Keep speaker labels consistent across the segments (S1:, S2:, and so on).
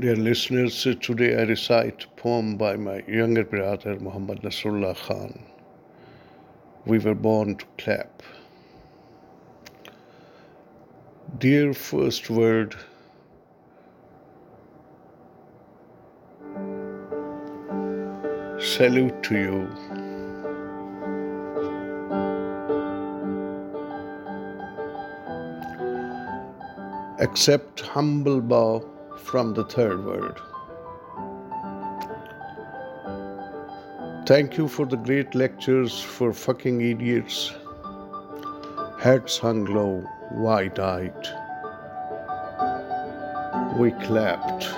S1: Dear listeners, today I recite a poem by my younger brother Muhammad Nasrullah Khan. We were born to clap. Dear first word, salute to you. Accept humble bow from the third world. Thank you for the great lectures for fucking idiots. Heads hung low, wide eyed. We clapped.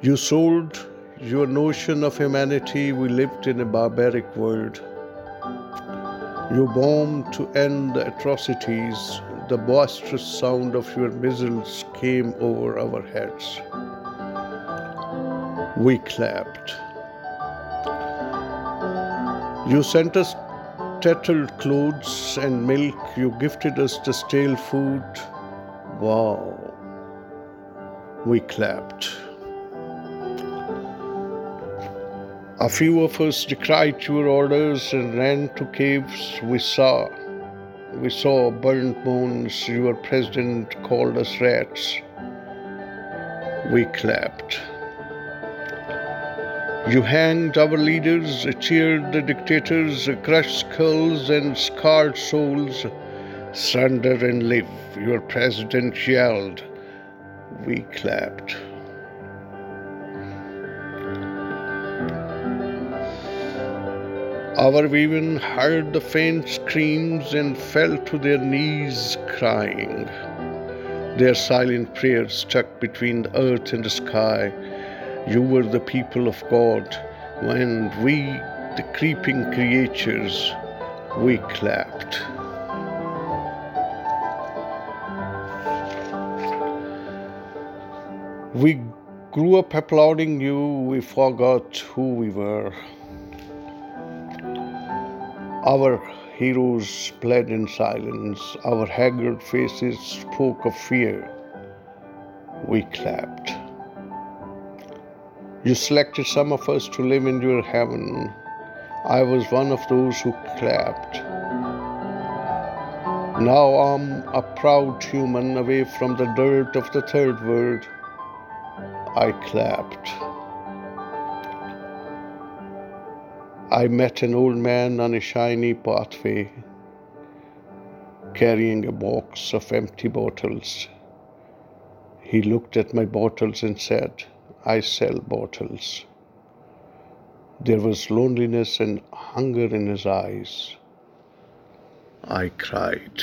S1: You sold your notion of humanity. We lived in a barbaric world. You bombed to end the atrocities. The boisterous sound of your missiles came over our heads. We clapped. You sent us tattered clothes and milk. You gifted us the stale food. Wow. We clapped. A few of us decried your orders and ran to caves we saw. We saw burnt bones. Your president called us rats. We clapped. You hanged our leaders, cheered the dictators, crushed skulls and scarred souls. Surrender and live, your president yelled. We clapped. Our women heard the faint screams and fell to their knees crying. Their silent prayers stuck between the earth and the sky. You were the people of God, and we, the creeping creatures, we clapped. We grew up applauding you, we forgot who we were. Our heroes fled in silence, our haggard faces spoke of fear. We clapped. You selected some of us to live in your heaven. I was one of those who clapped. Now I'm a proud human away from the dirt of the third world. I clapped. I met an old man on a shiny pathway carrying a box of empty bottles. He looked at my bottles and said, I sell bottles. There was loneliness and hunger in his eyes. I cried.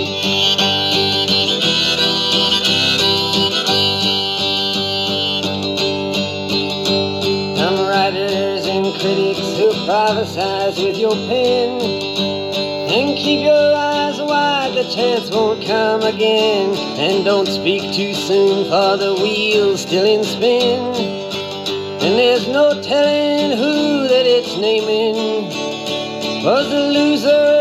S2: Who with your pen. And keep your eyes wide, the chance won't come again. And don't speak too soon, for the wheel's still in spin. And there's no telling who that it's naming. Was the loser